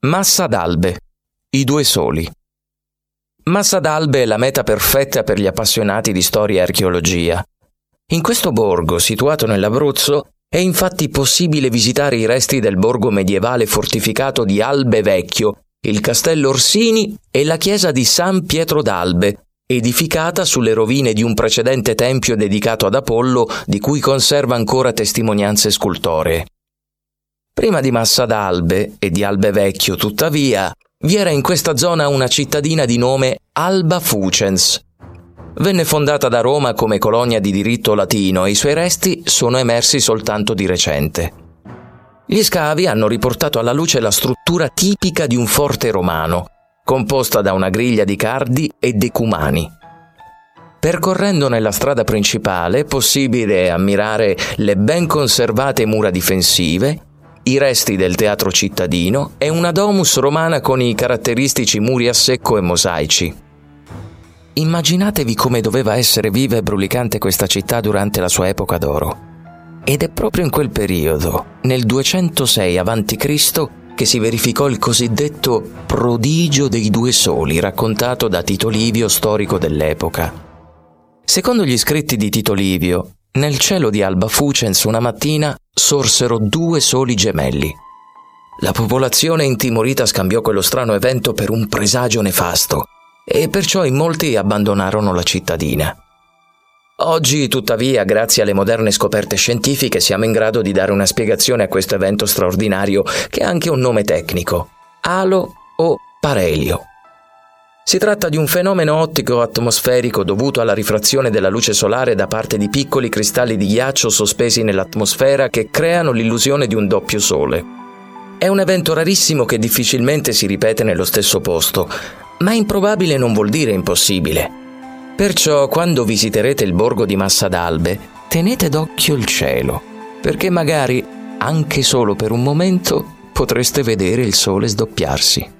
Massa d'Albe. I due soli. Massa d'Albe è la meta perfetta per gli appassionati di storia e archeologia. In questo borgo, situato nell'Abruzzo, è infatti possibile visitare i resti del borgo medievale fortificato di Albe Vecchio, il castello Orsini e la chiesa di San Pietro d'Albe, edificata sulle rovine di un precedente tempio dedicato ad Apollo di cui conserva ancora testimonianze scultoree. Prima di Massa d'Albe e di Albe Vecchio, tuttavia, vi era in questa zona una cittadina di nome Alba Fucens. Venne fondata da Roma come colonia di diritto latino e i suoi resti sono emersi soltanto di recente. Gli scavi hanno riportato alla luce la struttura tipica di un forte romano, composta da una griglia di cardi e decumani. Percorrendo nella strada principale è possibile ammirare le ben conservate mura difensive, i resti del teatro cittadino e una domus romana con i caratteristici muri a secco e mosaici. Immaginatevi come doveva essere viva e brulicante questa città durante la sua epoca d'oro. Ed è proprio in quel periodo, nel 206 a.C., che si verificò il cosiddetto prodigio dei due soli raccontato da Tito Livio, storico dell'epoca. Secondo gli scritti di Tito Livio, nel cielo di Alba Fucens una mattina sorsero due soli gemelli. La popolazione intimorita scambiò quello strano evento per un presagio nefasto e perciò in molti abbandonarono la cittadina. Oggi, tuttavia, grazie alle moderne scoperte scientifiche, siamo in grado di dare una spiegazione a questo evento straordinario che ha anche un nome tecnico, alo o parelio. Si tratta di un fenomeno ottico atmosferico dovuto alla rifrazione della luce solare da parte di piccoli cristalli di ghiaccio sospesi nell'atmosfera che creano l'illusione di un doppio sole. È un evento rarissimo che difficilmente si ripete nello stesso posto, ma improbabile non vuol dire impossibile. Perciò quando visiterete il borgo di Massa d'Albe, tenete d'occhio il cielo, perché magari, anche solo per un momento, potreste vedere il sole sdoppiarsi.